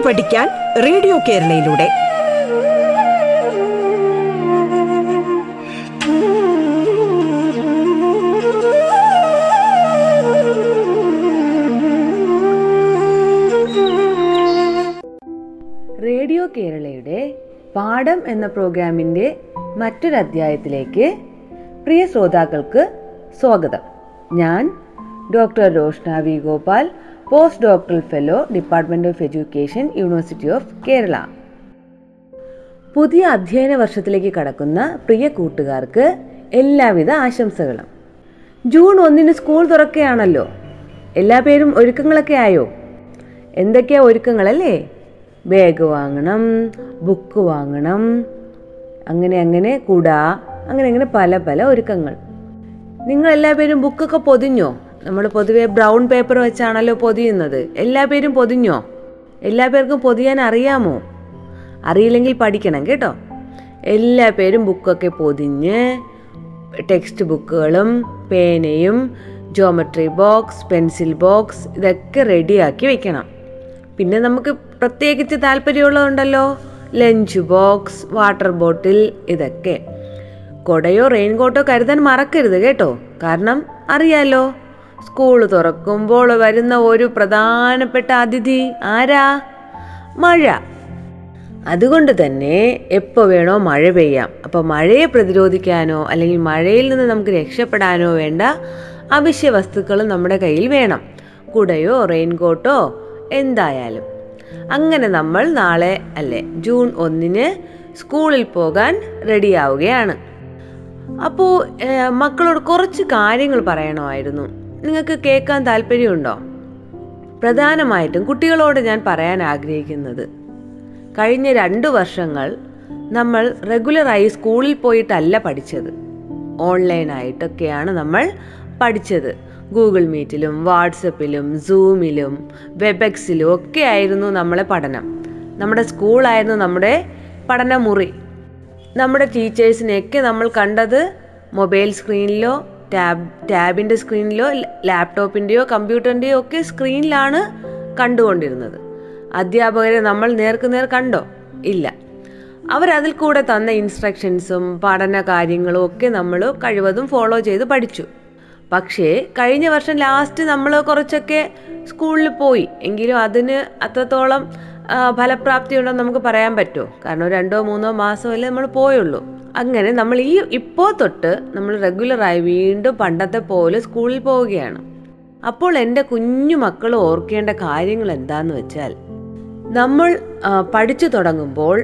പാട്ട് പഠിക്കാൻ radio കേരളയിലൂടെ. Radio കേരളയുടെ പാഠം എന്ന പ്രോഗ്രാമിന്റെ മറ്റൊരധ്യായത്തിലേക്ക് പ്രിയ ശ്രോതാക്കൾക്ക് സ്വാഗതം. ഞാൻ doctor Roshna V Gopal post doctoral fellow department of education university of Kerala പുതിയ അധ്യയന വർഷത്തിലേക്ക് കടക്കുന്ന പ്രിയ കൂട്ടുകാർക്ക് എല്ലാവിധ ആശംസകളും. ജൂൺ ഒന്നിന് സ്കൂൾ തുറക്കുകയാണല്ലോ. എല്ലാ പേരും ഒരുക്കങ്ങളൊക്കെ ആയോ? എന്തൊക്കെയാ ഒരുക്കങ്ങളല്ലേ? ബാഗ് വാങ്ങണം ബുക്ക് വാങ്ങണം അങ്ങനെ അങ്ങനെ കുട അങ്ങനെ അങ്ങനെ പല പല ഒരുക്കങ്ങൾ. നിങ്ങൾ എല്ലാ പേരും ബുക്കൊക്കെ പൊതിഞ്ഞോ? നമ്മൾ പൊതുവേ ബ്രൗൺ പേപ്പർ വെച്ചാണല്ലോ പൊതിയുന്നത്. എല്ലാ പേരും പൊതിഞ്ഞോ? എല്ലാ പേർക്കും പൊതിയാൻ അറിയാമോ? അറിയില്ലെങ്കിൽ പഠിക്കണം കേട്ടോ. എല്ലാ പേരും ബുക്കൊക്കെ പൊതിഞ്ഞ് ടെക്സ്റ്റ് ബുക്കുകളും പേനയും ജോമെട്രി ബോക്സ് പെൻസിൽ ബോക്സ് ഇതൊക്കെ റെഡിയാക്കി വെക്കണം. പിന്നെ നമുക്ക് പ്രത്യേകിച്ച് താല്പര്യമുള്ളതുണ്ടല്ലോ. ലഞ്ച് ബോക്സ് വാട്ടർ ബോട്ടിൽ ഇതൊക്കെ. കൊടയോ റെയിൻകോട്ടോ കരുതാൻ മറക്കരുത് കേട്ടോ. കാരണം അറിയാലോ. സ്കൂൾ തുറക്കുമ്പോൾ വരുന്ന ഒരു പ്രധാനപ്പെട്ട അതിഥി ആരാ? മഴ. അതുകൊണ്ട് തന്നെ എപ്പോൾ വേണോ മഴ പെയ്യാം. അപ്പോൾ മഴയെ പ്രതിരോധിക്കാനോ അല്ലെങ്കിൽ മഴയിൽ നിന്ന് നമുക്ക് രക്ഷപ്പെടാനോ വേണ്ട അവശ്യ വസ്തുക്കൾ നമ്മുടെ കയ്യിൽ വേണം. കുടയോ റെയിൻകോട്ടോ എന്തായാലും. അങ്ങനെ നമ്മൾ നാളെ അല്ലേ ജൂൺ ഒന്നിന് സ്കൂളിൽ പോകാൻ റെഡിയാവുകയാണ്. അപ്പോൾ മക്കളോട് കുറച്ച് കാര്യങ്ങൾ പറയണമായിരുന്നു. നിങ്ങൾക്ക് കേൾക്കാൻ താല്പര്യമുണ്ടോ? പ്രധാനമായിട്ടും കുട്ടികളോട് ഞാൻ പറയാൻ ആഗ്രഹിക്കുന്നത്. കഴിഞ്ഞ രണ്ട് വർഷങ്ങൾ നമ്മൾ റെഗുലറായി സ്കൂളിൽ പോയിട്ടല്ല പഠിച്ചത്. ഓൺലൈനായിട്ടൊക്കെയാണ് നമ്മൾ പഠിച്ചത്. ഗൂഗിൾ മീറ്റിലും വാട്സപ്പിലും സൂമിലും വെബെക്സിലും ഒക്കെ ആയിരുന്നു നമ്മളെ പഠനം. നമ്മുടെ സ്കൂളായിരുന്നു നമ്മുടെ പഠനമുറി. നമ്മുടെ ടീച്ചേഴ്സിനെയൊക്കെ നമ്മൾ കണ്ടത് മൊബൈൽ സ്ക്രീനിലോ ടാബ് ടാബിന്റെ സ്ക്രീനിലോ ലാപ്ടോപ്പിന്റെയോ കമ്പ്യൂട്ടറിന്റെയോ ഒക്കെ സ്ക്രീനിലാണ് കണ്ടുകൊണ്ടിരുന്നത്. അധ്യാപകരെ നമ്മൾ നേർക്കുനേർ കണ്ടോ? ഇല്ല. അവരതിൽ കൂടെ തന്ന ഇൻസ്ട്രക്ഷൻസും പഠന കാര്യങ്ങളും ഒക്കെ നമ്മൾ കഴിവതും ഫോളോ ചെയ്ത് പഠിച്ചു. പക്ഷേ കഴിഞ്ഞ വർഷം ലാസ്റ്റ് നമ്മൾ കുറച്ചൊക്കെ സ്കൂളിൽ പോയി. എങ്കിലും അതിന് അത്രത്തോളം ഫലപ്രാപ്തി ഉണ്ടെന്ന് നമുക്ക് പറയാൻ പറ്റുമോ? കാരണം രണ്ടോ മൂന്നോ മാസമല്ലേ നമ്മൾ പോയുള്ളൂ. അങ്ങനെ നമ്മൾ ഈ ഇപ്പോൾ തൊട്ട് നമ്മൾ റെഗുലറായി വീണ്ടും പണ്ടത്തെ പോലെ സ്കൂളിൽ പോവുകയാണ്. അപ്പോൾ എന്റെ കുഞ്ഞു മക്കൾ ഓർക്കേണ്ട കാര്യങ്ങൾ എന്താന്ന് വെച്ചാൽ നമ്മൾ പഠിച്ചു തുടങ്ങുമ്പോൾ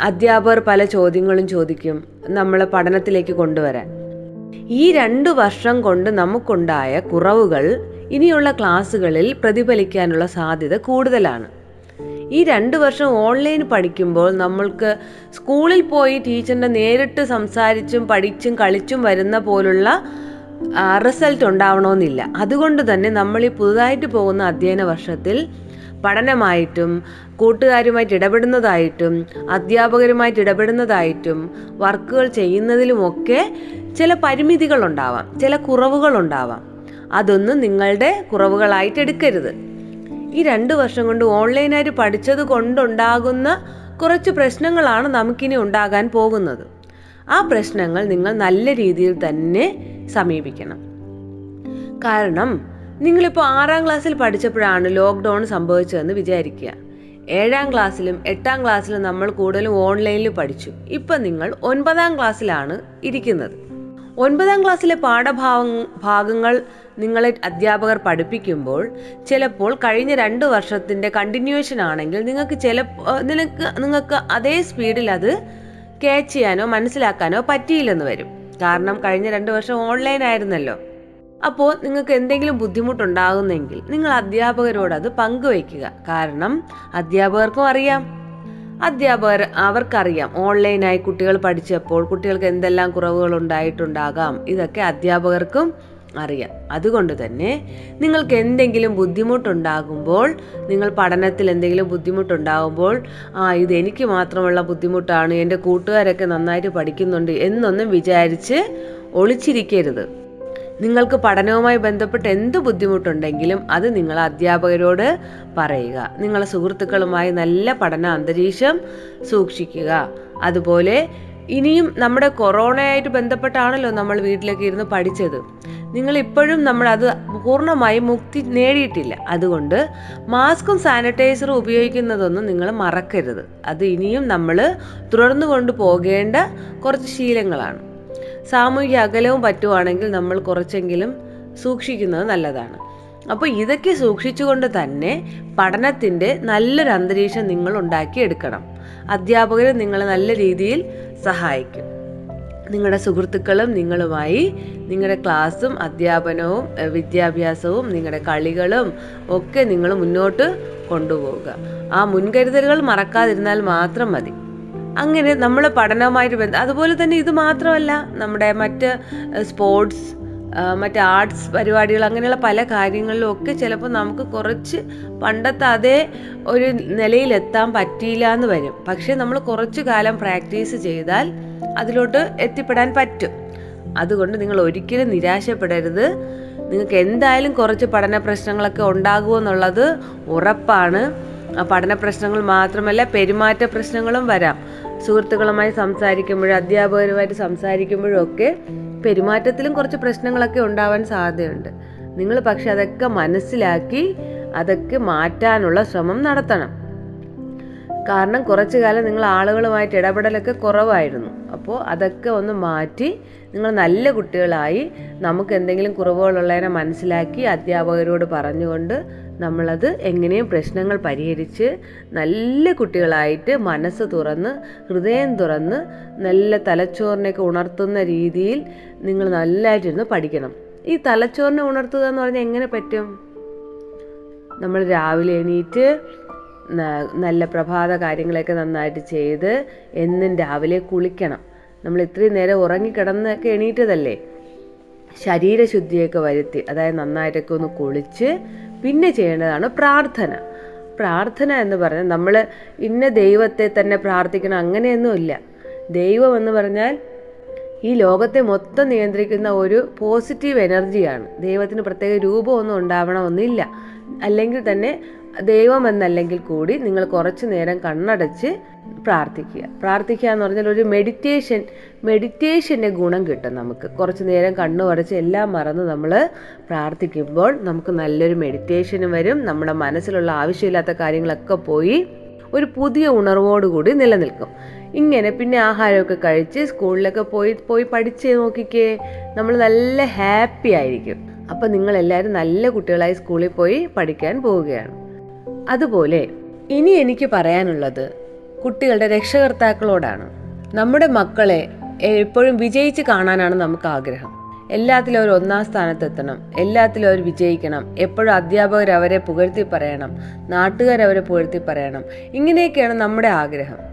അധ്യാപകർ പല ചോദ്യങ്ങളും ചോദിക്കും നമ്മളെ പഠനത്തിലേക്ക് കൊണ്ടുവരാൻ. ഈ രണ്ട് വർഷം കൊണ്ട് നമുക്കുണ്ടായ കുറവുകൾ ഇനിയുള്ള ക്ലാസ്സുകളിൽ പ്രതിഫലിക്കാനുള്ള സാധ്യത കൂടുതലാണ്. ഈ രണ്ട് വർഷം ഓൺലൈൻ പഠിക്കുമ്പോൾ നമ്മൾക്ക് സ്കൂളിൽ പോയി ടീച്ചറിന്റെ നേരിട്ട് സംസാരിച്ചും പഠിച്ചും കളിച്ചും വരുന്ന പോലുള്ള റിസൾട്ട് ഉണ്ടാവണമെന്നില്ല. അതുകൊണ്ട് തന്നെ നമ്മൾ ഈ പുതുതായിട്ട് പോകുന്ന അധ്യയന വർഷത്തിൽ പഠനമായിട്ടും കൂട്ടുകാരുമായിട്ട് ഇടപെടുന്നതായിട്ടും അധ്യാപകരുമായിട്ട് ഇടപെടുന്നതായിട്ടും വർക്കുകൾ ചെയ്യുന്നതിലുമൊക്കെ ചില പരിമിതികളുണ്ടാവാം ചില കുറവുകളുണ്ടാവാം. അതൊന്നും നിങ്ങളുടെ കുറവുകളായിട്ട് എടുക്കരുത്. ഈ രണ്ട് വർഷം കൊണ്ട് ഓൺലൈനായിട്ട് പഠിച്ചത് കൊണ്ടുണ്ടാകുന്ന കുറച്ച് പ്രശ്നങ്ങളാണ് നമുക്കിനി ഉണ്ടാകാൻ പോകുന്നത്. ആ പ്രശ്നങ്ങൾ നിങ്ങൾ നല്ല രീതിയിൽ തന്നെ സമീപിക്കണം. കാരണം നിങ്ങളിപ്പോൾ ആറാം ക്ലാസ്സിൽ പഠിച്ചപ്പോഴാണ് ലോക്ക്ഡൗൺ സംഭവിച്ചതെന്ന് വിചാരിക്കുക. ഏഴാം ക്ലാസ്സിലും എട്ടാം ക്ലാസ്സിലും നമ്മൾ കൂടുതലും ഓൺലൈനിൽ പഠിച്ചു. ഇപ്പം നിങ്ങൾ ഒൻപതാം ക്ലാസ്സിലാണ് ഇരിക്കുന്നത്. ഒൻപതാം ക്ലാസ്സിലെ പാഠഭാഗ ഭാഗങ്ങൾ നിങ്ങളെ അധ്യാപകർ പഠിപ്പിക്കുമ്പോൾ ചിലപ്പോൾ കഴിഞ്ഞ രണ്ട് വർഷത്തിന്റെ കണ്ടിന്യൂഷൻ ആണെങ്കിൽ നിങ്ങൾക്ക് ചില നിനക്ക് നിങ്ങൾക്ക് അതേ സ്പീഡിൽ അത് ക്യാച്ച് ചെയ്യാനോ മനസ്സിലാക്കാനോ പറ്റിയില്ലെന്ന് വരും. കാരണം കഴിഞ്ഞ രണ്ട് വർഷം ഓൺലൈൻ ആയിരുന്നല്ലോ. അപ്പോൾ നിങ്ങൾക്ക് എന്തെങ്കിലും ബുദ്ധിമുട്ടുണ്ടാകുന്നെങ്കിൽ നിങ്ങൾ അധ്യാപകരോട് അത് പങ്കുവയ്ക്കുക. കാരണം അധ്യാപകർക്കും അറിയാം. അധ്യാപകർ അവർക്കറിയാം. ഓൺലൈനായി കുട്ടികൾ പഠിച്ചപ്പോൾ കുട്ടികൾക്ക് എന്തെല്ലാം കുറവുകൾ ഉണ്ടായിട്ടുണ്ടാകാം. ഇതൊക്കെ അധ്യാപകർക്കും അറിയാം. അതുകൊണ്ട് തന്നെ നിങ്ങൾക്ക് എന്തെങ്കിലും ബുദ്ധിമുട്ടുണ്ടാകുമ്പോൾ നിങ്ങൾ പഠനത്തിൽ എന്തെങ്കിലും ബുദ്ധിമുട്ടുണ്ടാകുമ്പോൾ ആ ഇത് എനിക്ക് മാത്രമുള്ള ബുദ്ധിമുട്ടാണ് എന്റെ കൂട്ടുകാരൊക്കെ നന്നായിട്ട് പഠിക്കുന്നുണ്ട് എന്നൊന്നും വിചാരിച്ച് ഒളിച്ചിരിക്കരുത്. നിങ്ങൾക്ക് പഠനവുമായി ബന്ധപ്പെട്ട് എന്ത് ബുദ്ധിമുട്ടുണ്ടെങ്കിലും അത് നിങ്ങൾ അധ്യാപകരോട് പറയുക. നിങ്ങളെ സുഹൃത്തുക്കളുമായി നല്ല പഠന അന്തരീക്ഷം സൂക്ഷിക്കുക. അതുപോലെ ഇനിയും നമ്മുടെ കൊറോണയായിട്ട് ബന്ധപ്പെട്ടാണല്ലോ നമ്മൾ വീട്ടിലേക്ക് ഇരുന്ന് പഠിച്ചത്. നിങ്ങൾ ഇപ്പോഴും നമ്മൾ അത് പൂർണമായി മുക്തി നേടിയിട്ടില്ല. അതുകൊണ്ട് മാസ്കും സാനിറ്റൈസറും ഉപയോഗിക്കുന്നതൊന്നും നിങ്ങൾ മറക്കരുത്. അത് ഇനിയും നമ്മൾ തുടർന്നു കൊണ്ടുപോകേണ്ട കുറച്ച് ശീലങ്ങളാണ്. സാമൂഹിക അകലവും പറ്റുവാണെങ്കിൽ നമ്മൾ കുറച്ചെങ്കിലും സൂക്ഷിക്കുന്നത് നല്ലതാണ്. അപ്പോൾ ഇതൊക്കെ സൂക്ഷിച്ചുകൊണ്ട് തന്നെ പഠനത്തിന്റെ നല്ലൊരു അന്തരീക്ഷം നിങ്ങൾ ഉണ്ടാക്കിയെടുക്കണം. അധ്യാപകർ നിങ്ങളെ നല്ല രീതിയിൽ സഹായിക്കും. നിങ്ങളുടെ സുഹൃത്തുക്കളും നിങ്ങളുമായി നിങ്ങളുടെ ക്ലാസ്സും അധ്യാപനവും വിദ്യാഭ്യാസവും നിങ്ങളുടെ കളികളും ഒക്കെ നിങ്ങൾ മുന്നോട്ട് കൊണ്ടുപോവുക. ആ മുൻകരുതലുകൾ മറക്കാതിരുന്നാൽ മാത്രം മതി. അങ്ങനെ നമ്മൾ പഠനവുമായിട്ട് ബന്ധം അതുപോലെ തന്നെ ഇത് മാത്രമല്ല നമ്മുടെ മറ്റ് സ്പോർട്സ് മറ്റ് ആർട്സ് പരിപാടികൾ അങ്ങനെയുള്ള പല കാര്യങ്ങളിലും ഒക്കെ ചിലപ്പോൾ നമുക്ക് കുറച്ച് പണ്ടത്തെ അതേ ഒരു നിലയിലെത്താൻ പറ്റിയില്ല എന്ന് വരും. പക്ഷേ നമ്മൾ കുറച്ചു കാലം പ്രാക്ടീസ് ചെയ്താൽ അതിലോട്ട് എത്തിപ്പെടാൻ പറ്റും. അതുകൊണ്ട് നിങ്ങൾ ഒരിക്കലും നിരാശപ്പെടരുത്. നിങ്ങൾക്ക് എന്തായാലും കുറച്ച് പഠന പ്രശ്നങ്ങളൊക്കെ ഉണ്ടാകുമെന്നുള്ളത് ഉറപ്പാണ്. പഠന പ്രശ്നങ്ങൾ മാത്രമല്ല പെരുമാറ്റ പ്രശ്നങ്ങളും വരാം. സുഹൃത്തുക്കളുമായി സംസാരിക്കുമ്പോഴും അധ്യാപകരുമായിട്ട് സംസാരിക്കുമ്പോഴും ഒക്കെ പെരുമാറ്റത്തിലും കുറച്ച് പ്രശ്നങ്ങളൊക്കെ ഉണ്ടാവാൻ സാധ്യതയുണ്ട്. നിങ്ങൾ പക്ഷെ അതൊക്കെ മനസ്സിലാക്കി അതൊക്കെ മാറ്റാനുള്ള ശ്രമം നടത്തണം. കാരണം കുറച്ചു കാലം നിങ്ങൾ ആളുകളുമായിട്ട് ഇടപെടലൊക്കെ കുറവായിരുന്നു. അപ്പോൾ അതൊക്കെ ഒന്ന് മാറ്റി നിങ്ങൾ നല്ല കുട്ടികളായി നമുക്ക് എന്തെങ്കിലും കുറവുകളുള്ളതിനെ മനസ്സിലാക്കി അധ്യാപകരോട് പറഞ്ഞുകൊണ്ട് നമ്മളത് എങ്ങനെയും പ്രശ്നങ്ങൾ പരിഹരിച്ച് നല്ല കുട്ടികളായിട്ട് മനസ്സ് തുറന്ന് ഹൃദയം തുറന്ന് നല്ല തലച്ചോറിനെയൊക്കെ ഉണർത്തുന്ന രീതിയിൽ നിങ്ങൾ നല്ലതായിട്ടിരുന്ന് പഠിക്കണം. ഈ തലച്ചോറിനെ ഉണർത്തുക എന്ന് പറഞ്ഞാൽ എങ്ങനെ പറ്റും? നമ്മൾ രാവിലെ എണീറ്റ് നല്ല പ്രഭാത കാര്യങ്ങളൊക്കെ നന്നായിട്ട് ചെയ്ത് എന്നും രാവിലെ കുളിക്കണം. നമ്മൾ ഇത്രയും നേരം ഉറങ്ങിക്കിടന്നൊക്കെ എണീറ്റതല്ലേ? ശരീരശുദ്ധിയൊക്കെ വരുത്തി അതായത് നന്നായിട്ടൊക്കെ ഒന്ന് കുളിച്ച് പിന്നെ ചെയ്യേണ്ടതാണ് പ്രാർത്ഥന. പ്രാർത്ഥന എന്ന് പറഞ്ഞാൽ നമ്മൾ ഇന്ന ദൈവത്തെ തന്നെ പ്രാർത്ഥിക്കണം അങ്ങനെയൊന്നുമില്ല ദൈവം എന്ന് പറഞ്ഞാൽ ഈ ലോകത്തെ മൊത്തം നിയന്ത്രിക്കുന്ന ഒരു പോസിറ്റീവ് എനർജിയാണ്. ദൈവത്തിന് പ്രത്യേക രൂപമൊന്നും ഉണ്ടാവണമെന്നില്ല. അല്ലെങ്കിൽ തന്നെ ദൈവം എന്നല്ലെങ്കിൽ കൂടി നിങ്ങൾ കുറച്ച് നേരം കണ്ണടച്ച് പ്രാർത്ഥിക്കുക. പ്രാർത്ഥിക്കുക എന്ന് പറഞ്ഞാൽ ഒരു മെഡിറ്റേഷൻ മെഡിറ്റേഷന്റെ ഗുണം കിട്ടും നമുക്ക്. കുറച്ച് നേരം കണ്ണു അടച്ച് എല്ലാം മറന്ന് നമ്മൾ പ്രാർത്ഥിക്കുമ്പോൾ നമുക്ക് നല്ലൊരു മെഡിറ്റേഷനും വരും. നമ്മുടെ മനസ്സിലുള്ള ആവശ്യമില്ലാത്ത കാര്യങ്ങളൊക്കെ പോയി ഒരു പുതിയ ഉണർവോടുകൂടി നിലനിൽക്കും. ഇങ്ങനെ പിന്നെ ആഹാരമൊക്കെ കഴിച്ച് സ്കൂളിലൊക്കെ പോയി പോയി പഠിച്ച് നോക്കിക്കേ നമ്മൾ നല്ല ഹാപ്പി ആയിരിക്കും. അപ്പം നിങ്ങളെല്ലാവരും നല്ല കുട്ടികളായി സ്കൂളിൽ പോയി പഠിക്കാൻ പോവുകയാണ്. അതുപോലെ ഇനി എനിക്ക് പറയാനുള്ളത് കുട്ടികളുടെ രക്ഷകർത്താക്കളോടാണ്. നമ്മുടെ മക്കളെ എപ്പോഴും വിജയിച്ച് കാണാനാണ് നമുക്ക് ആഗ്രഹം എല്ലാത്തിലും അവർ ഒന്നാം സ്ഥാനത്തെത്തണം. എല്ലാത്തിലും അവർ വിജയിക്കണം. എപ്പോഴും അധ്യാപകർ അവരെ പുകഴ്ത്തി പറയണം. നാട്ടുകാർ അവരെ പുകഴ്ത്തി പറയണം. ഇങ്ങനെയൊക്കെയാണ് നമ്മുടെ ആഗ്രഹം.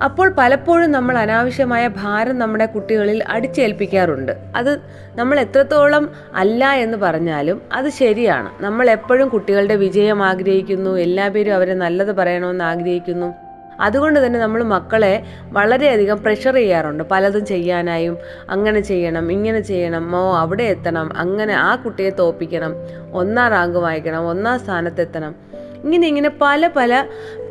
അപ്പോൾ പലപ്പോഴും നമ്മൾ അനാവശ്യമായ ഭാരം നമ്മുടെ കുട്ടികളിൽ അടിച്ചേൽപ്പിക്കാറുണ്ട്. അത് നമ്മൾ എത്രത്തോളം അല്ല എന്ന് പറഞ്ഞാലും അത് ശരിയാണ്. നമ്മൾ എപ്പോഴും കുട്ടികളുടെ വിജയം ആഗ്രഹിക്കുന്നു എല്ലാ പേരും അവരെ നല്ലത് പറയണമെന്ന് ആഗ്രഹിക്കുന്നു. അതുകൊണ്ട് തന്നെ നമ്മൾ മക്കളെ വളരെയധികം പ്രഷർ ചെയ്യാറുണ്ട്. പലതും ചെയ്യാനായും അങ്ങനെ ചെയ്യണം ഇങ്ങനെ ചെയ്യണം മോ അവിടെ എത്തണം അങ്ങനെ ആ കുട്ടിയെ തോപ്പിക്കണം ഒന്നാം റാങ്ക് വായിക്കണം ഒന്നാം സ്ഥാനത്തെത്തണം. ഇങ്ങനെ ഇങ്ങനെ പല പല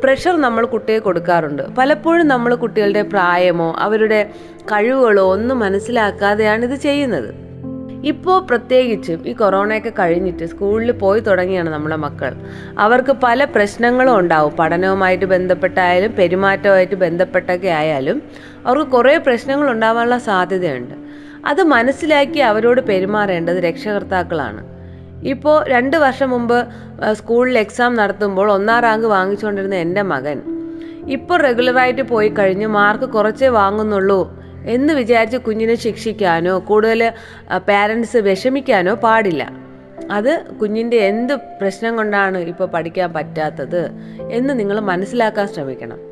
പ്രഷർ നമ്മൾ കുട്ടിയെ കൊടുക്കാറുണ്ട്. പലപ്പോഴും നമ്മൾ കുട്ടികളുടെ പ്രായമോ അവരുടെ കഴിവുകളോ ഒന്നും മനസ്സിലാക്കാതെയാണ് ഇത് ചെയ്യുന്നത്. ഇപ്പോൾ പ്രത്യേകിച്ചും ഈ കൊറോണയൊക്കെ കഴിഞ്ഞിട്ട് സ്കൂളിൽ പോയി തുടങ്ങിയാണ് നമ്മുടെ മക്കൾ. അവർക്ക് പല പ്രശ്നങ്ങളും ഉണ്ടാവും. പഠനവുമായിട്ട് ബന്ധപ്പെട്ടായാലും പെരുമാറ്റവുമായിട്ട് ബന്ധപ്പെട്ടൊക്കെ ആയാലും അവർക്ക് കുറേ പ്രശ്നങ്ങൾ ഉണ്ടാവാനുള്ള സാധ്യതയുണ്ട്. അത് മനസ്സിലാക്കി അവരോട് പെരുമാറേണ്ടത് രക്ഷകർത്താക്കളാണ്. ഇപ്പോൾ രണ്ട് വർഷം മുമ്പ് സ്കൂളിൽ എക്സാം നടത്തുമ്പോൾ ഒന്നാം റാങ്ക് വാങ്ങിച്ചുകൊണ്ടിരുന്ന എന്റെ മകൻ ഇപ്പോൾ റെഗുലറായിട്ട് പോയി കഴിഞ്ഞ് മാർക്ക് കുറച്ചേ വാങ്ങുന്നുള്ളൂ എന്ന് വിചാരിച്ച് കുഞ്ഞിനെ ശിക്ഷിക്കാനോ കൂടുതൽ പാരൻസ് വിഷമിക്കാനോ പാടില്ല. അത് കുഞ്ഞിന്റെ എന്ത് പ്രശ്നം കൊണ്ടാണ് ഇപ്പോൾ പഠിക്കാൻ പറ്റാത്തത് എന്ന് നിങ്ങൾ മനസ്സിലാക്കാൻ ശ്രമിക്കണം.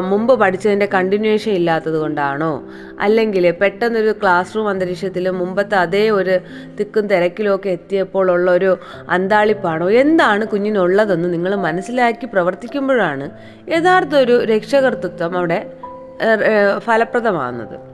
മുമ്പ് പഠിച്ചതിന്റെ കണ്ടിന്യൂഷൻ ഇല്ലാത്തത് കൊണ്ടാണോ? അല്ലെങ്കിൽ പെട്ടെന്നൊരു ക്ലാസ് റൂം അന്തരീക്ഷത്തിൽ മുമ്പത്തെ അതേ ഒരു തിക്കും തിരക്കിലും ഒക്കെ എത്തിയപ്പോൾ ഉള്ള ഒരു അന്താളിപ്പാണോ? എന്താണ് കുഞ്ഞിനുള്ളതെന്ന് നിങ്ങൾ മനസ്സിലാക്കി പ്രവർത്തിക്കുമ്പോഴാണ് യഥാർത്ഥ ഒരു രക്ഷകർത്തൃത്വം അവിടെ ഫലപ്രദമാകുന്നത്.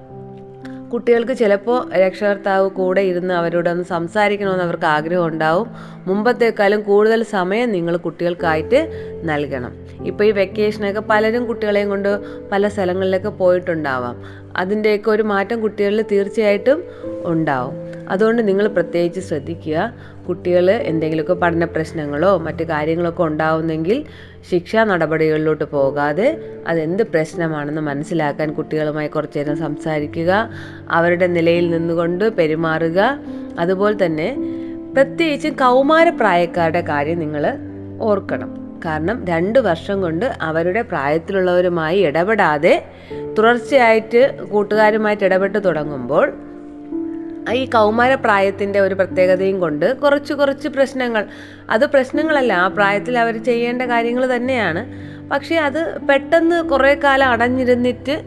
കുട്ടികൾക്ക് ചിലപ്പോൾ രക്ഷകർത്താവ് കൂടെ ഇരുന്ന് അവരോടൊന്ന് സംസാരിക്കണമെന്ന് അവർക്ക് ആഗ്രഹം ഉണ്ടാവും. മുമ്പത്തേക്കാളും കൂടുതൽ സമയം നിങ്ങൾ കുട്ടികൾക്കായിട്ട് നൽകണം. ഇപ്പോൾ ഈ വെക്കേഷനൊക്കെ പലരും കുട്ടികളെയും കൊണ്ട് പല സ്ഥലങ്ങളിലൊക്കെ പോയിട്ടുണ്ടാവാം. അതിന്റെയൊക്കെ ഒരു മാറ്റം കുട്ടികളിൽ തീർച്ചയായിട്ടും ഉണ്ടാവും. അതുകൊണ്ട് നിങ്ങൾ പ്രത്യേകിച്ച് ശ്രദ്ധിക്കുക. കുട്ടികൾ എന്തെങ്കിലുമൊക്കെ പഠന പ്രശ്നങ്ങളോ മറ്റു കാര്യങ്ങളൊക്കെ ഉണ്ടാവുന്നെങ്കിൽ ശിക്ഷാ നടപടികളിലോട്ട് പോകാതെ അതെന്ത് പ്രശ്നമാണെന്ന് മനസ്സിലാക്കാൻ കുട്ടികളുമായി കുറച്ചു നേരം സംസാരിക്കുക. അവരുടെ നിലയിൽ നിന്നുകൊണ്ട് പെരുമാറുക. അതുപോലെ തന്നെ പ്രത്യേകിച്ച് കൗമാരപ്രായക്കാരുടെ കാര്യം നിങ്ങൾ ഓർക്കണം. കാരണം രണ്ട് വർഷം കൊണ്ട് അവരുടെ പ്രായത്തിലുള്ളവരുമായി ഇടപെടാതെ തുടർച്ചയായിട്ട് കൂട്ടുകാരുമായിട്ട് ഇടപെട്ട് തുടങ്ങുമ്പോൾ ഈ കൗമാര പ്രായത്തിന്റെ ഒരു പ്രത്യേകതയും കൊണ്ട് കുറച്ച് കുറച്ച് പ്രശ്നങ്ങൾ അത് പ്രശ്നങ്ങളല്ല ആ പ്രായത്തിൽ അവർ ചെയ്യേണ്ട കാര്യങ്ങൾ തന്നെയാണ്. പക്ഷേ അത് പെട്ടെന്ന് കുറേ കാലം അടഞ്ഞിരുന്നിട്ട്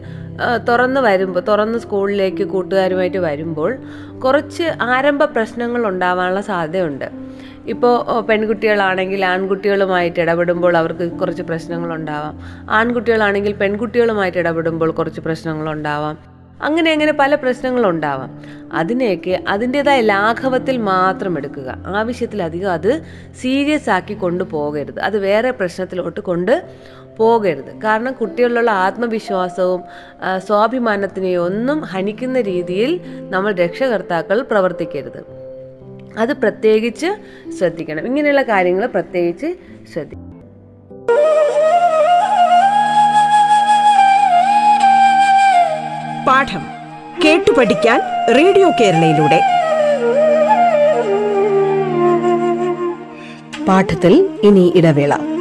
തുറന്ന് വരുമ്പോൾ തുറന്ന് സ്കൂളിലേക്ക് കൂട്ടുകാരുമായിട്ട് വരുമ്പോൾ കുറച്ച് ആരംഭ പ്രശ്നങ്ങൾ ഉണ്ടാവാനുള്ള സാധ്യതയുണ്ട്. ഇപ്പോൾ പെൺകുട്ടികളാണെങ്കിൽ ആൺകുട്ടികളുമായിട്ട് ഇടപെടുമ്പോൾ അവർക്ക് കുറച്ച് പ്രശ്നങ്ങളുണ്ടാവാം. ആൺകുട്ടികളാണെങ്കിൽ പെൺകുട്ടികളുമായിട്ട് ഇടപെടുമ്പോൾ കുറച്ച് പ്രശ്നങ്ങളുണ്ടാവാം. അങ്ങനെ അങ്ങനെ പല പ്രശ്നങ്ങളുണ്ടാവാം. അതിനെയൊക്കെ അതിന്റെതായ ലാഘവത്തിൽ മാത്രം എടുക്കുക. ആവശ്യത്തിലധികം അത് സീരിയസ് ആക്കി കൊണ്ടുപോകരുത് അത് വേറെ പ്രശ്നത്തിലോട്ട് കൊണ്ട് പോകരുത്. കാരണം കുട്ടികളിലുള്ള ആത്മവിശ്വാസവും സ്വാഭിമാനത്തിനെയൊന്നും ഹനിക്കുന്ന രീതിയിൽ നമ്മൾ രക്ഷകർത്താക്കൾ പ്രവർത്തിക്കരുത്. അത് പ്രത്യേകിച്ച് ശ്രദ്ധിക്കണം. ഇങ്ങനെയുള്ള കാര്യങ്ങൾ പ്രത്യേകിച്ച് ശ്രദ്ധിക്കണം. പാഠം കേട്ടു പഠിക്കാൻ റേഡിയോ കേരളയിലൂടെ. പാഠത്തിൽ ഇനി ഇടവേള.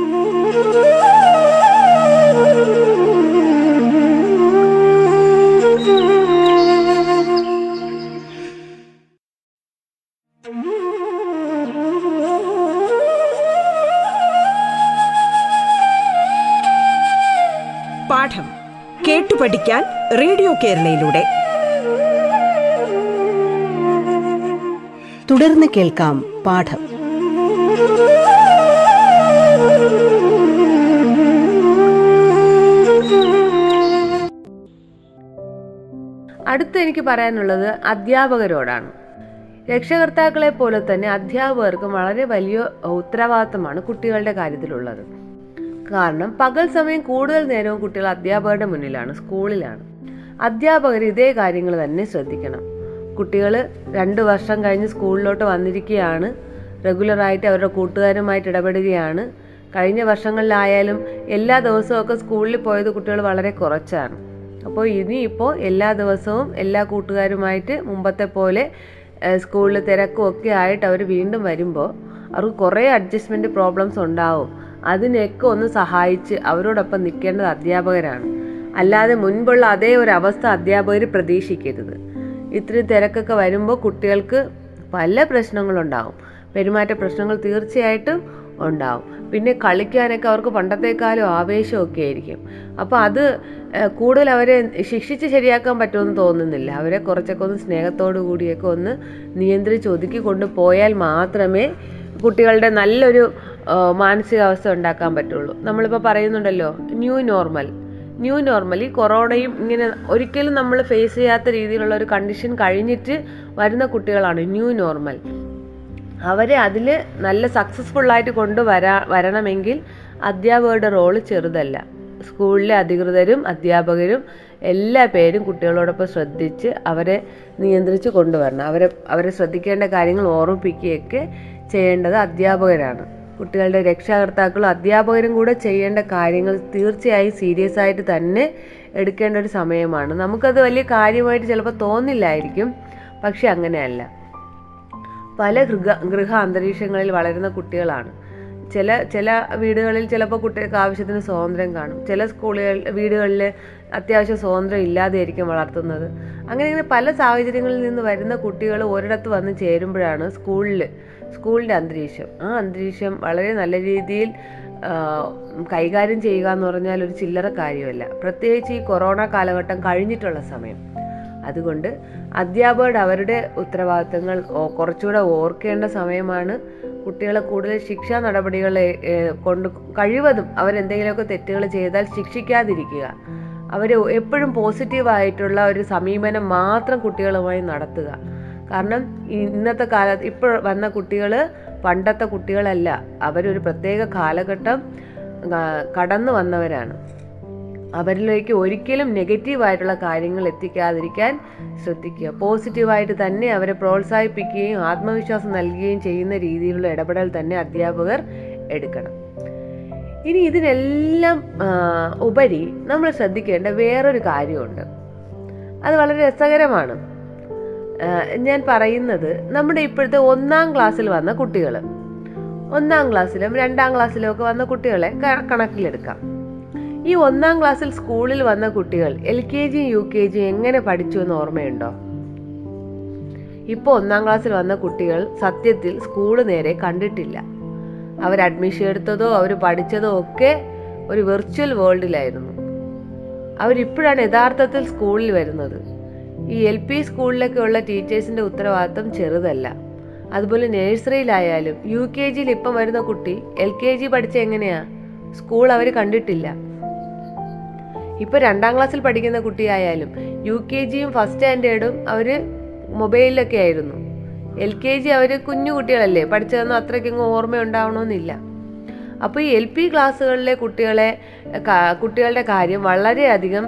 പഠിക്കാൻ റേഡിയോ കേരളയിലൂടെ. തുടർന്ന് കേൾക്കാം പാഠം. അടുത്ത് എനിക്ക് പറയാനുള്ളത് അധ്യാപകരോടാണ്. രക്ഷകർത്താക്കളെ പോലെ തന്നെ അധ്യാപകർക്കും വളരെ വലിയ ഉത്തരവാദിത്തമാണ് കുട്ടികളുടെ കാര്യത്തിലുള്ളത്. കാരണം പകൽ സമയം കൂടുതൽ നേരവും കുട്ടികൾ അധ്യാപകരുടെ മുന്നിലാണ് സ്കൂളിലാണ്. അധ്യാപകർ ഇതേ കാര്യങ്ങൾ തന്നെ ശ്രദ്ധിക്കണം. കുട്ടികൾ രണ്ട് വർഷം കഴിഞ്ഞ് സ്കൂളിലോട്ട് വന്നിരിക്കുകയാണ് റെഗുലറായിട്ട് അവരുടെ കൂട്ടുകാരുമായിട്ട് ഇടപെടുകയാണ്. കഴിഞ്ഞ വർഷങ്ങളിലായാലും എല്ലാ ദിവസവും സ്കൂളിൽ പോയത് കുട്ടികൾ വളരെ കുറച്ചാണ്. അപ്പോൾ ഇനിയിപ്പോൾ എല്ലാ ദിവസവും എല്ലാ കൂട്ടുകാരുമായിട്ട് മുമ്പത്തെ പോലെ സ്കൂളിൽ തിരക്കും ഒക്കെ ആയിട്ട് അവർ വീണ്ടും വരുമ്പോൾ അവർക്ക് കുറേ അഡ്ജസ്റ്റ്മെന്റ് പ്രോബ്ലംസ് ഉണ്ടാവും. അതിനെയൊക്കെ ഒന്ന് സഹായിച്ച് അവരോടൊപ്പം നിൽക്കേണ്ടത് അധ്യാപകരാണ്. അല്ലാതെ മുൻപുള്ള അതേ ഒരു അവസ്ഥ അധ്യാപകർ പ്രതീക്ഷിക്കരുത്. ഇത്രയും തിരക്കൊക്കെ വരുമ്പോൾ കുട്ടികൾക്ക് പല പ്രശ്നങ്ങളുണ്ടാവും. പെരുമാറ്റ പ്രശ്നങ്ങൾ തീർച്ചയായിട്ടും ഉണ്ടാവും. പിന്നെ കളിക്കാനൊക്കെ അവർക്ക് പണ്ടത്തെക്കാളും ആവേശമൊക്കെ ആയിരിക്കും. അപ്പോൾ അത് കൂടുതൽ അവരെ ശിക്ഷിച്ച് ശരിയാക്കാൻ പറ്റുമെന്ന് തോന്നുന്നില്ല. അവരെ കുറച്ചൊക്കെ ഒന്ന് സ്നേഹത്തോടു കൂടിയൊക്കെ ഒന്ന് നിയന്ത്രിച്ച് ഒതുക്കി കൊണ്ടുപോയാൽ മാത്രമേ കുട്ടികളുടെ നല്ലൊരു മാനസികാവസ്ഥ ഉണ്ടാക്കാൻ പറ്റുള്ളൂ. നമ്മളിപ്പോൾ പറയുന്നുണ്ടല്ലോ ന്യൂ നോർമൽ ന്യൂ നോർമൽ ഈ കൊറോണയും ഇങ്ങനെ ഒരിക്കലും നമ്മൾ ഫേസ് ചെയ്യാത്ത രീതിയിലുള്ള ഒരു കണ്ടീഷൻ കഴിഞ്ഞിട്ട് വരുന്ന കുട്ടികളാണ് ന്യൂ നോർമൽ അവരെ അതിൽ നല്ല സക്സസ്ഫുള്ളായിട്ട് കൊണ്ടുവരാ വരണമെങ്കിൽ അധ്യാപകരുടെ റോൾ ചെറുതല്ല. സ്കൂളിലെ അധികൃതരും അധ്യാപകരും എല്ലാ പേരും കുട്ടികളോടൊപ്പം ശ്രദ്ധിച്ച് അവരെ നിയന്ത്രിച്ച് കൊണ്ടുവരണം. അവരെ അവരെ ശ്രദ്ധിക്കേണ്ട കാര്യങ്ങൾ ഓർമ്മിപ്പിക്കുകയൊക്കെ ചെയ്യേണ്ടത് അധ്യാപകരാണ്. കുട്ടികളുടെ രക്ഷാകർത്താക്കളും അധ്യാപകരും കൂടെ ചെയ്യേണ്ട കാര്യങ്ങൾ തീർച്ചയായും സീരിയസ് ആയിട്ട് തന്നെ എടുക്കേണ്ട ഒരു സമയമാണ്. നമുക്കത് വലിയ കാര്യമായിട്ട് ചിലപ്പോൾ തോന്നില്ലായിരിക്കും പക്ഷെ അങ്ങനെയല്ല. പല ഗൃഹ ഗൃഹ അന്തരീക്ഷങ്ങളിൽ വളരുന്ന കുട്ടികളാണ്. ചില ചില വീടുകളിൽ ചിലപ്പോൾ കുട്ടികൾക്ക് ആവശ്യത്തിന് സ്വാതന്ത്ര്യം കാണും. ചില സ്കൂളുകൾ വീടുകളിൽ അത്യാവശ്യം സ്വാതന്ത്ര്യം ഇല്ലാതെയായിരിക്കും വളർത്തുന്നത്. അങ്ങനെ ഇങ്ങനെ പല സാഹചര്യങ്ങളിൽ നിന്ന് വരുന്ന കുട്ടികൾ ഒരിടത്ത് വന്ന് ചേരുമ്പോഴാണ് സ്കൂളിൽ സ്കൂളിന്റെ അന്തരീക്ഷം. ആ അന്തരീക്ഷം വളരെ നല്ല രീതിയിൽ കൈകാര്യം ചെയ്യുക എന്ന് പറഞ്ഞാൽ ഒരു ചില്ലറ കാര്യമല്ല. പ്രത്യേകിച്ച് ഈ കൊറോണ കാലഘട്ടം കഴിഞ്ഞിട്ടുള്ള സമയം. അതുകൊണ്ട് അധ്യാപകർ അവരുടെ ഉത്തരവാദിത്തങ്ങൾ കുറച്ചുകൂടെ ഓർക്കേണ്ട സമയമാണ്. കുട്ടികളെ കൂടുതൽ ശിക്ഷാ നടപടികൾ കൊണ്ട് കഴിവതും അവരെന്തെങ്കിലുമൊക്കെ തെറ്റുകൾ ചെയ്താൽ ശിക്ഷിക്കാതിരിക്കുക. അവർ എപ്പോഴും പോസിറ്റീവായിട്ടുള്ള ഒരു സമീപനം മാത്രം കുട്ടികളുമായി നടത്തുക. കാരണം ഇന്നത്തെ കാലത്ത് ഇപ്പോൾ വന്ന കുട്ടികൾ പണ്ടത്തെ കുട്ടികളല്ല. അവരൊരു പ്രത്യേക കാലഘട്ടം കടന്നു വന്നവരാണ്. അവരിലേക്ക് ഒരിക്കലും നെഗറ്റീവായിട്ടുള്ള കാര്യങ്ങൾ എത്തിക്കാതിരിക്കാൻ ശ്രദ്ധിക്കുക. പോസിറ്റീവായിട്ട് തന്നെ അവരെ പ്രോത്സാഹിപ്പിക്കുകയും ആത്മവിശ്വാസം നൽകുകയും ചെയ്യുന്ന രീതിയിലുള്ള ഇടപെടൽ തന്നെ അധ്യാപകർ എടുക്കണം. ഇനി ഇതിനെല്ലാം ഉപരി നമ്മൾ ശ്രദ്ധിക്കേണ്ട വേറൊരു കാര്യമുണ്ട്. അത് വളരെ രസകരമാണ്. ഞാൻ പറയുന്നത് നമ്മുടെ ഇപ്പോഴത്തെ ഒന്നാം ക്ലാസ്സിൽ വന്ന കുട്ടികൾ ഒന്നാം ക്ലാസ്സിലും രണ്ടാം ക്ലാസ്സിലും ഒക്കെ വന്ന കുട്ടികളെ കണക്കിലെടുക്കാം. ഈ ഒന്നാം ക്ലാസ്സിൽ സ്കൂളിൽ വന്ന കുട്ടികൾ എൽ കെ ജിയും യു കെ ജിയും എങ്ങനെ പഠിച്ചു എന്ന് ഓർമ്മയുണ്ടോ? ഇപ്പോൾ ഒന്നാം ക്ലാസ്സിൽ വന്ന കുട്ടികൾ സത്യത്തിൽ സ്കൂൾ നേരെ കണ്ടിട്ടില്ല. അവർ അഡ്മിഷൻ എടുത്തതോ അവർ പഠിച്ചതോ ഒക്കെ ഒരു വെർച്വൽ വേൾഡിലായിരുന്നു അവരിപ്പോഴാണ് യഥാർത്ഥത്തിൽ സ്കൂളിൽ വരുന്നത്. ഈ എൽ പി സ്കൂളിലൊക്കെയുള്ള ടീച്ചേഴ്സിന്റെ ഉത്തരവാദിത്തം ചെറുതല്ല. അതുപോലെ നഴ്സറിയിലായാലും യു കെ ജിയിൽ ഇപ്പം വരുന്ന കുട്ടി എൽ കെ ജി പഠിച്ച എങ്ങനെയാ? സ്കൂൾ അവർ കണ്ടിട്ടില്ല. ഇപ്പോൾ രണ്ടാം ക്ലാസ്സിൽ പഠിക്കുന്ന കുട്ടിയായാലും യു കെ ജിയും ഫസ്റ്റ് സ്റ്റാൻഡേർഡും അവർ മൊബൈലിലൊക്കെ ആയിരുന്നു. എൽ കെ ജി അവർ കുഞ്ഞു കുട്ടികളല്ലേ? പഠിച്ചതൊന്നും അത്രയ്ക്കൊന്നും ഓർമ്മ ഉണ്ടാവണമെന്നില്ല അപ്പോൾ ഈ എൽ പി ക്ലാസ്സുകളിലെ കുട്ടികളെ കുട്ടികളുടെ കാര്യം വളരെയധികം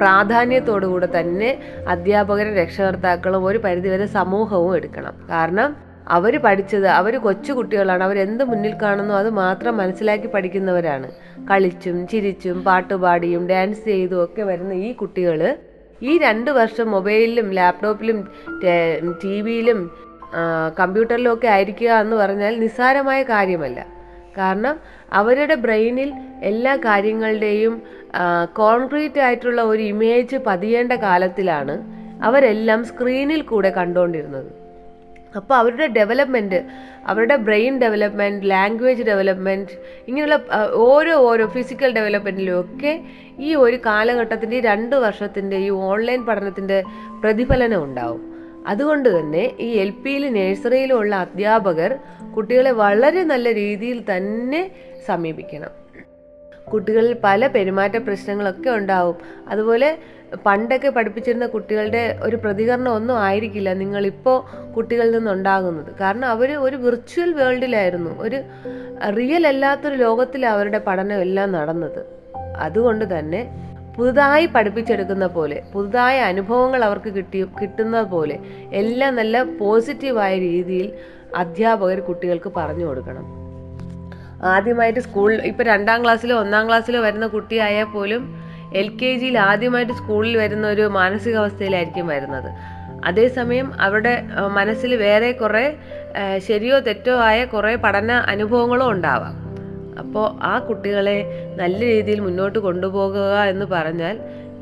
പ്രാധാന്യത്തോടുകൂടെ തന്നെ അധ്യാപകരും രക്ഷകർത്താക്കളും ഒരു പരിധിവരെ സമൂഹവും എടുക്കണം. കാരണം അവർ പഠിച്ചത് അവർ കൊച്ചു കുട്ടികളാണ് അവരെന്ത് മുന്നിൽ കാണുന്നു അത് മാത്രം മനസ്സിലാക്കി പഠിക്കുന്നവരാണ്. കളിച്ചും ചിരിച്ചും പാട്ടുപാടിയും ഡാൻസ് ചെയ്തും ഒക്കെ വരുന്ന ഈ കുട്ടികൾ ഈ രണ്ട് വർഷം മൊബൈലിലും ലാപ്ടോപ്പിലും ടി വിയിലും കമ്പ്യൂട്ടറിലും ഒക്കെ ആയിരിക്കുക എന്ന് പറഞ്ഞാൽ നിസ്സാരമായ കാര്യമല്ല. കാരണം അവരുടെ ബ്രെയിനിൽ എല്ലാ കാര്യങ്ങളുടെയും കോൺക്രീറ്റ് ആയിട്ടുള്ള ഒരു ഇമേജ് പതിയേണ്ട കാലത്തിലാണ് അവരെല്ലാം സ്ക്രീനിൽ കൂടെ കണ്ടുകൊണ്ടിരുന്നത് അപ്പോൾ അവരുടെ ഡെവലപ്മെന്റ് അവരുടെ ബ്രെയിൻ ഡെവലപ്മെന്റ് ലാംഗ്വേജ് ഡെവലപ്മെന്റ് ഇങ്ങനെയുള്ള ഓരോ ഓരോ ഫിസിക്കൽ ഡെവലപ്മെന്റിലും ഒക്കെ ഈ ഒരു കാലഘട്ടത്തിന്റെ രണ്ട് വർഷത്തിന്റെ ഈ ഓൺലൈൻ പഠനത്തിന്റെ പ്രതിഫലനം ഉണ്ടാവും. അതുകൊണ്ട് തന്നെ ഈ എൽ പിയിലും നഴ്സറിയിലും ഉള്ള അധ്യാപകർ കുട്ടികളെ വളരെ നല്ല രീതിയിൽ തന്നെ സമീപിക്കണം. കുട്ടികളിൽ പല പെരുമാറ്റ പ്രശ്നങ്ങളൊക്കെ ഉണ്ടാവും. അതുപോലെ പണ്ടൊക്കെ പഠിപ്പിച്ചിരുന്ന കുട്ടികളുടെ ഒരു പ്രതികരണം ഒന്നും ആയിരിക്കില്ല നിങ്ങളിപ്പോൾ കുട്ടികളിൽ നിന്നുണ്ടാകുന്നത്. കാരണം അവർ ഒരു വിർച്വൽ വേൾഡിലായിരുന്നു ഒരു റിയൽ അല്ലാത്തൊരു ലോകത്തിലാണ് അവരുടെ പഠനം എല്ലാം നടന്നത്. അതുകൊണ്ട് തന്നെ പുതുതായി പഠിപ്പിച്ചെടുക്കുന്ന പോലെ പുതുതായ അനുഭവങ്ങൾ അവർക്ക് കിട്ടി കിട്ടുന്ന പോലെ എല്ലാം നല്ല പോസിറ്റീവായ രീതിയിൽ അധ്യാപകർ കുട്ടികൾക്ക് പറഞ്ഞു കൊടുക്കണം. ആദ്യമായിട്ട് സ്കൂൾ ഇപ്പോൾ രണ്ടാം ക്ലാസ്സിലോ ഒന്നാം ക്ലാസ്സിലോ വരുന്ന കുട്ടിയായാൽ പോലും എൽ കെ ജിയിൽ ആദ്യമായിട്ട് സ്കൂളിൽ വരുന്ന ഒരു മാനസികാവസ്ഥയിലായിരിക്കും വരുന്നത്. അതേസമയം അവരുടെ മനസ്സിൽ വേറെ കുറേ ശരിയോ തെറ്റോ ആയ കുറേ പഠന അനുഭവങ്ങളും ഉണ്ടാവാം. അപ്പോൾ ആ കുട്ടികളെ നല്ല രീതിയിൽ മുന്നോട്ട് കൊണ്ടുപോകുക എന്ന് പറഞ്ഞാൽ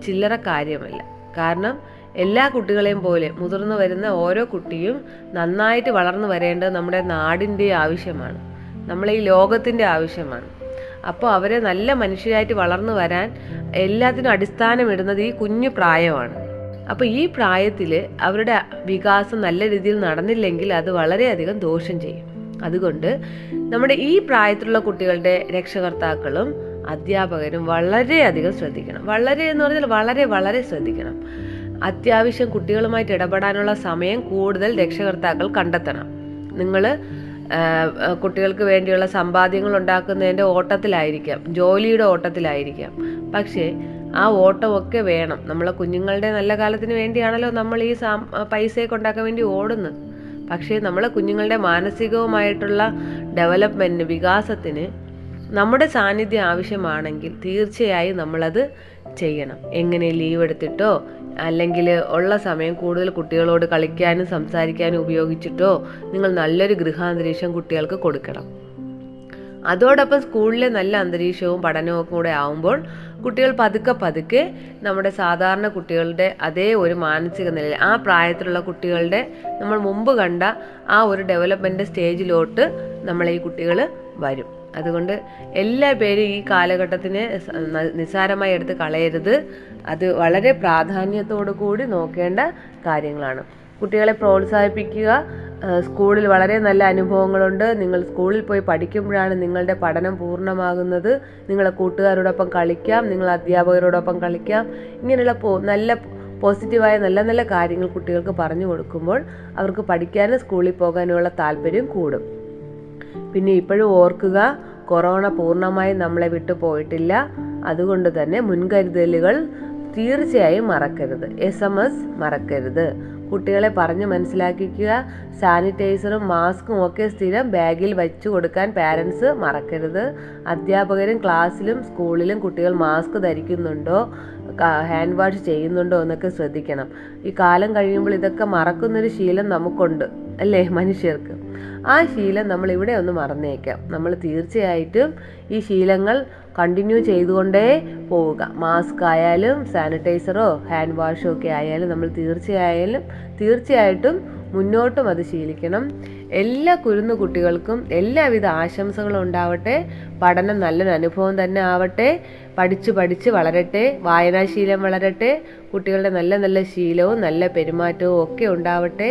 ചില്ലറ കാര്യമല്ല. കാരണം എല്ലാ കുട്ടികളെയും പോലെ മുതിർന്നു വരുന്ന ഓരോ കുട്ടിയും നന്നായിട്ട് വളർന്നു വരേണ്ടത് നമ്മുടെ നാടിന്റെ ആവശ്യമാണ്. നമ്മളെ ഈ ലോകത്തിന്റെ ആവശ്യമാണ്. അപ്പോൾ അവരെ നല്ല മനുഷ്യരായിട്ട് വളർന്നു വരാൻ എല്ലാത്തിനും അടിസ്ഥാനമിടുന്നത് ഈ കുഞ്ഞു പ്രായമാണ്. അപ്പോൾ ഈ പ്രായത്തിൽ അവരുടെ വികാസം നല്ല രീതിയിൽ നടന്നില്ലെങ്കിൽ അത് വളരെയധികം ദോഷം ചെയ്യും. അതുകൊണ്ട് നമ്മുടെ ഈ പ്രായത്തിലുള്ള കുട്ടികളുടെ രക്ഷകർത്താക്കളും അധ്യാപകരും വളരെയധികം ശ്രദ്ധിക്കണം. വളരെ എന്ന് പറഞ്ഞാൽ വളരെ വളരെ ശ്രദ്ധിക്കണം. അത്യാവശ്യം കുട്ടികളുമായിട്ട് ഇടപെടാനുള്ള സമയം കൂടുതൽ രക്ഷകർത്താക്കൾ കണ്ടെത്തണം. നിങ്ങൾ കുട്ടികൾക്ക് വേണ്ടിയുള്ള സമ്പാദ്യങ്ങൾ ഉണ്ടാക്കുന്നതിന്റെ ഓട്ടത്തിലായിരിക്കാം. ജോലിയുടെ ഓട്ടത്തിലായിരിക്കാം. പക്ഷേ ആ ഓട്ടമൊക്കെ വേണം. നമ്മളെ കുഞ്ഞുങ്ങളുടെ നല്ല കാലത്തിന് വേണ്ടിയാണല്ലോ നമ്മൾ ഈ പൈസയൊക്കെ ഉണ്ടാക്കാൻ വേണ്ടി ഓടുന്നത്. പക്ഷേ നമ്മളെ കുഞ്ഞുങ്ങളുടെ മാനസികവുമായിട്ടുള്ള ഡെവലപ്മെന്റിന് വികാസത്തിന് നമ്മുടെ സാന്നിധ്യം ആവശ്യമാണെങ്കിൽ തീർച്ചയായും നമ്മളത് ചെയ്യണം. എങ്ങനെ ലീവ് എടുത്തിട്ടോ അല്ലെങ്കിൽ ഉള്ള സമയം കൂടുതൽ കുട്ടികളോട് കളിക്കാനും സംസാരിക്കാനും ഉപയോഗിച്ചിട്ടോ നിങ്ങൾ നല്ലൊരു ഗൃഹാന്തരീക്ഷം കുട്ടികൾക്ക് കൊടുക്കണം. അതോടൊപ്പം സ്കൂളിലെ നല്ല അന്തരീക്ഷവും പഠനവും കൂടെ ആവുമ്പോൾ കുട്ടികൾ പതുക്കെ പതുക്കെ നമ്മുടെ സാധാരണ കുട്ടികളുടെ അതേ ഒരു മാനസിക നിലയിൽ ആ പ്രായത്തിലുള്ള കുട്ടികളുടെ നമ്മൾ മുമ്പ് കണ്ട ആ ഒരു ഡെവലപ്മെന്റ് സ്റ്റേജിലോട്ട് നമ്മൾ ഈ കുട്ടികൾ വരും. അതുകൊണ്ട് എല്ലാ പേരും ഈ കാലഘട്ടത്തിനെ നിസ്സാരമായി എടുത്ത് കളയരുത്. അത് വളരെ പ്രാധാന്യത്തോടു കൂടി നോക്കേണ്ട കാര്യങ്ങളാണ്. കുട്ടികളെ പ്രോത്സാഹിപ്പിക്കുക. സ്കൂളിൽ വളരെ നല്ല അനുഭവങ്ങളുണ്ട്. നിങ്ങൾ സ്കൂളിൽ പോയി പഠിക്കുമ്പോഴാണ് നിങ്ങളുടെ പഠനം പൂർണമാകുന്നത്. നിങ്ങളെ കൂട്ടുകാരോടൊപ്പം കളിക്കാം. നിങ്ങൾ അധ്യാപകരോടൊപ്പം കളിക്കാം. ഇങ്ങനെയുള്ള നല്ല പോസിറ്റീവായ നല്ല നല്ല കാര്യങ്ങൾ കുട്ടികൾക്ക് പറഞ്ഞു കൊടുക്കുമ്പോൾ അവർക്ക് പഠിക്കാനും സ്കൂളിൽ പോകാനുമുള്ള താല്പര്യം കൂടും. പിന്നെ ഇപ്പോഴും ഓർക്കുക കൊറോണ പൂർണമായും നമ്മളെ വിട്ടു പോയിട്ടില്ല. അതുകൊണ്ട് തന്നെ മുൻകരുതലുകൾ തീർച്ചയായും മറക്കരുത്. എസ് എം എസ് മറക്കരുത്. കുട്ടികളെ പറഞ്ഞു മനസ്സിലാക്കിക്കുക. സാനിറ്റൈസറും മാസ്കും ഒക്കെ സ്ഥിരം ബാഗിൽ വെച്ചു കൊടുക്കാൻ പാരൻസ് മറക്കരുത്. അധ്യാപകരും ക്ലാസ്സിലും സ്കൂളിലും കുട്ടികൾ മാസ്ക് ധരിക്കുന്നുണ്ടോ? ഹാൻഡ് വാഷ് ചെയ്യുന്നുണ്ടോ എന്നൊക്കെ ശ്രദ്ധിക്കണം. ഈ കാലം കഴിയുമ്പോൾ ഇതൊക്കെ മറക്കുന്നൊരു ശീലം നമുക്കുണ്ട് അല്ലേ മനുഷ്യർക്ക്? ആ ശീലം നമ്മൾ ഇവിടെ ഒന്ന് മറന്നേക്കാം. നമ്മൾ തീർച്ചയായിട്ടും ഈ ശീലങ്ങൾ കണ്ടിന്യൂ ചെയ്തുകൊണ്ടേ പോവുക. മാസ്ക് ആയാലും സാനിറ്റൈസറോ ഹാൻഡ് വാഷോ ഒക്കെ ആയാലും നമ്മൾ തീർച്ചയായാലും തീർച്ചയായിട്ടും മുന്നോട്ടും അത് ശീലിക്കണം. എല്ലാ കുരുന്നു കുട്ടികൾക്കും എല്ലാവിധ ആശംസകളും ഉണ്ടാവട്ടെ. പഠനം നല്ലൊരു അനുഭവം തന്നെ ആവട്ടെ. പഠിച്ച് പഠിച്ച് വളരട്ടെ. വായനാശീലം വളരട്ടെ. കുട്ടികളുടെ നല്ല നല്ല ശീലവും നല്ല പെരുമാറ്റവും ഒക്കെ ഉണ്ടാവട്ടെ.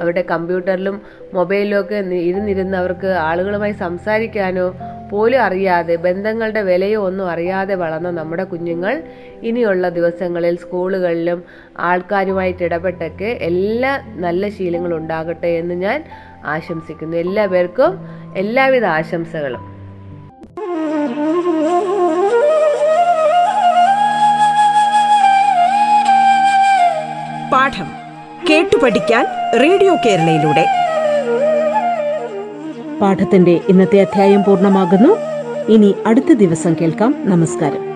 അവരുടെ കമ്പ്യൂട്ടറിലും മൊബൈലിലും ഒക്കെ ഇരുന്നിരുന്ന് അവർക്ക് ആളുകളുമായി സംസാരിക്കാനോ പോലും അറിയാതെ ബന്ധങ്ങളുടെ വിലയോ ഒന്നും അറിയാതെ വളർന്ന നമ്മുടെ കുഞ്ഞുങ്ങൾ ഇനിയുള്ള ദിവസങ്ങളിൽ സ്കൂളുകളിലും ആൾക്കാരുമായിട്ട് ഇടപെട്ടൊക്കെ എല്ലാ നല്ല ശീലങ്ങളും ഉണ്ടാകട്ടെ എന്ന് ഞാൻ ആശംസിക്കുന്നു. എല്ലാ പേർക്കും എല്ലാവിധ ആശംസകളും. പാഠം കേട്ടു പഠിക്കാൻ റേഡിയോ കേരളയിലൂടെ. പാഠത്തിന്റെ ഇന്നത്തെ അധ്യായം പൂർണമാകുന്നു. ഇനി അടുത്ത ദിവസം കേൾക്കാം. നമസ്കാരം.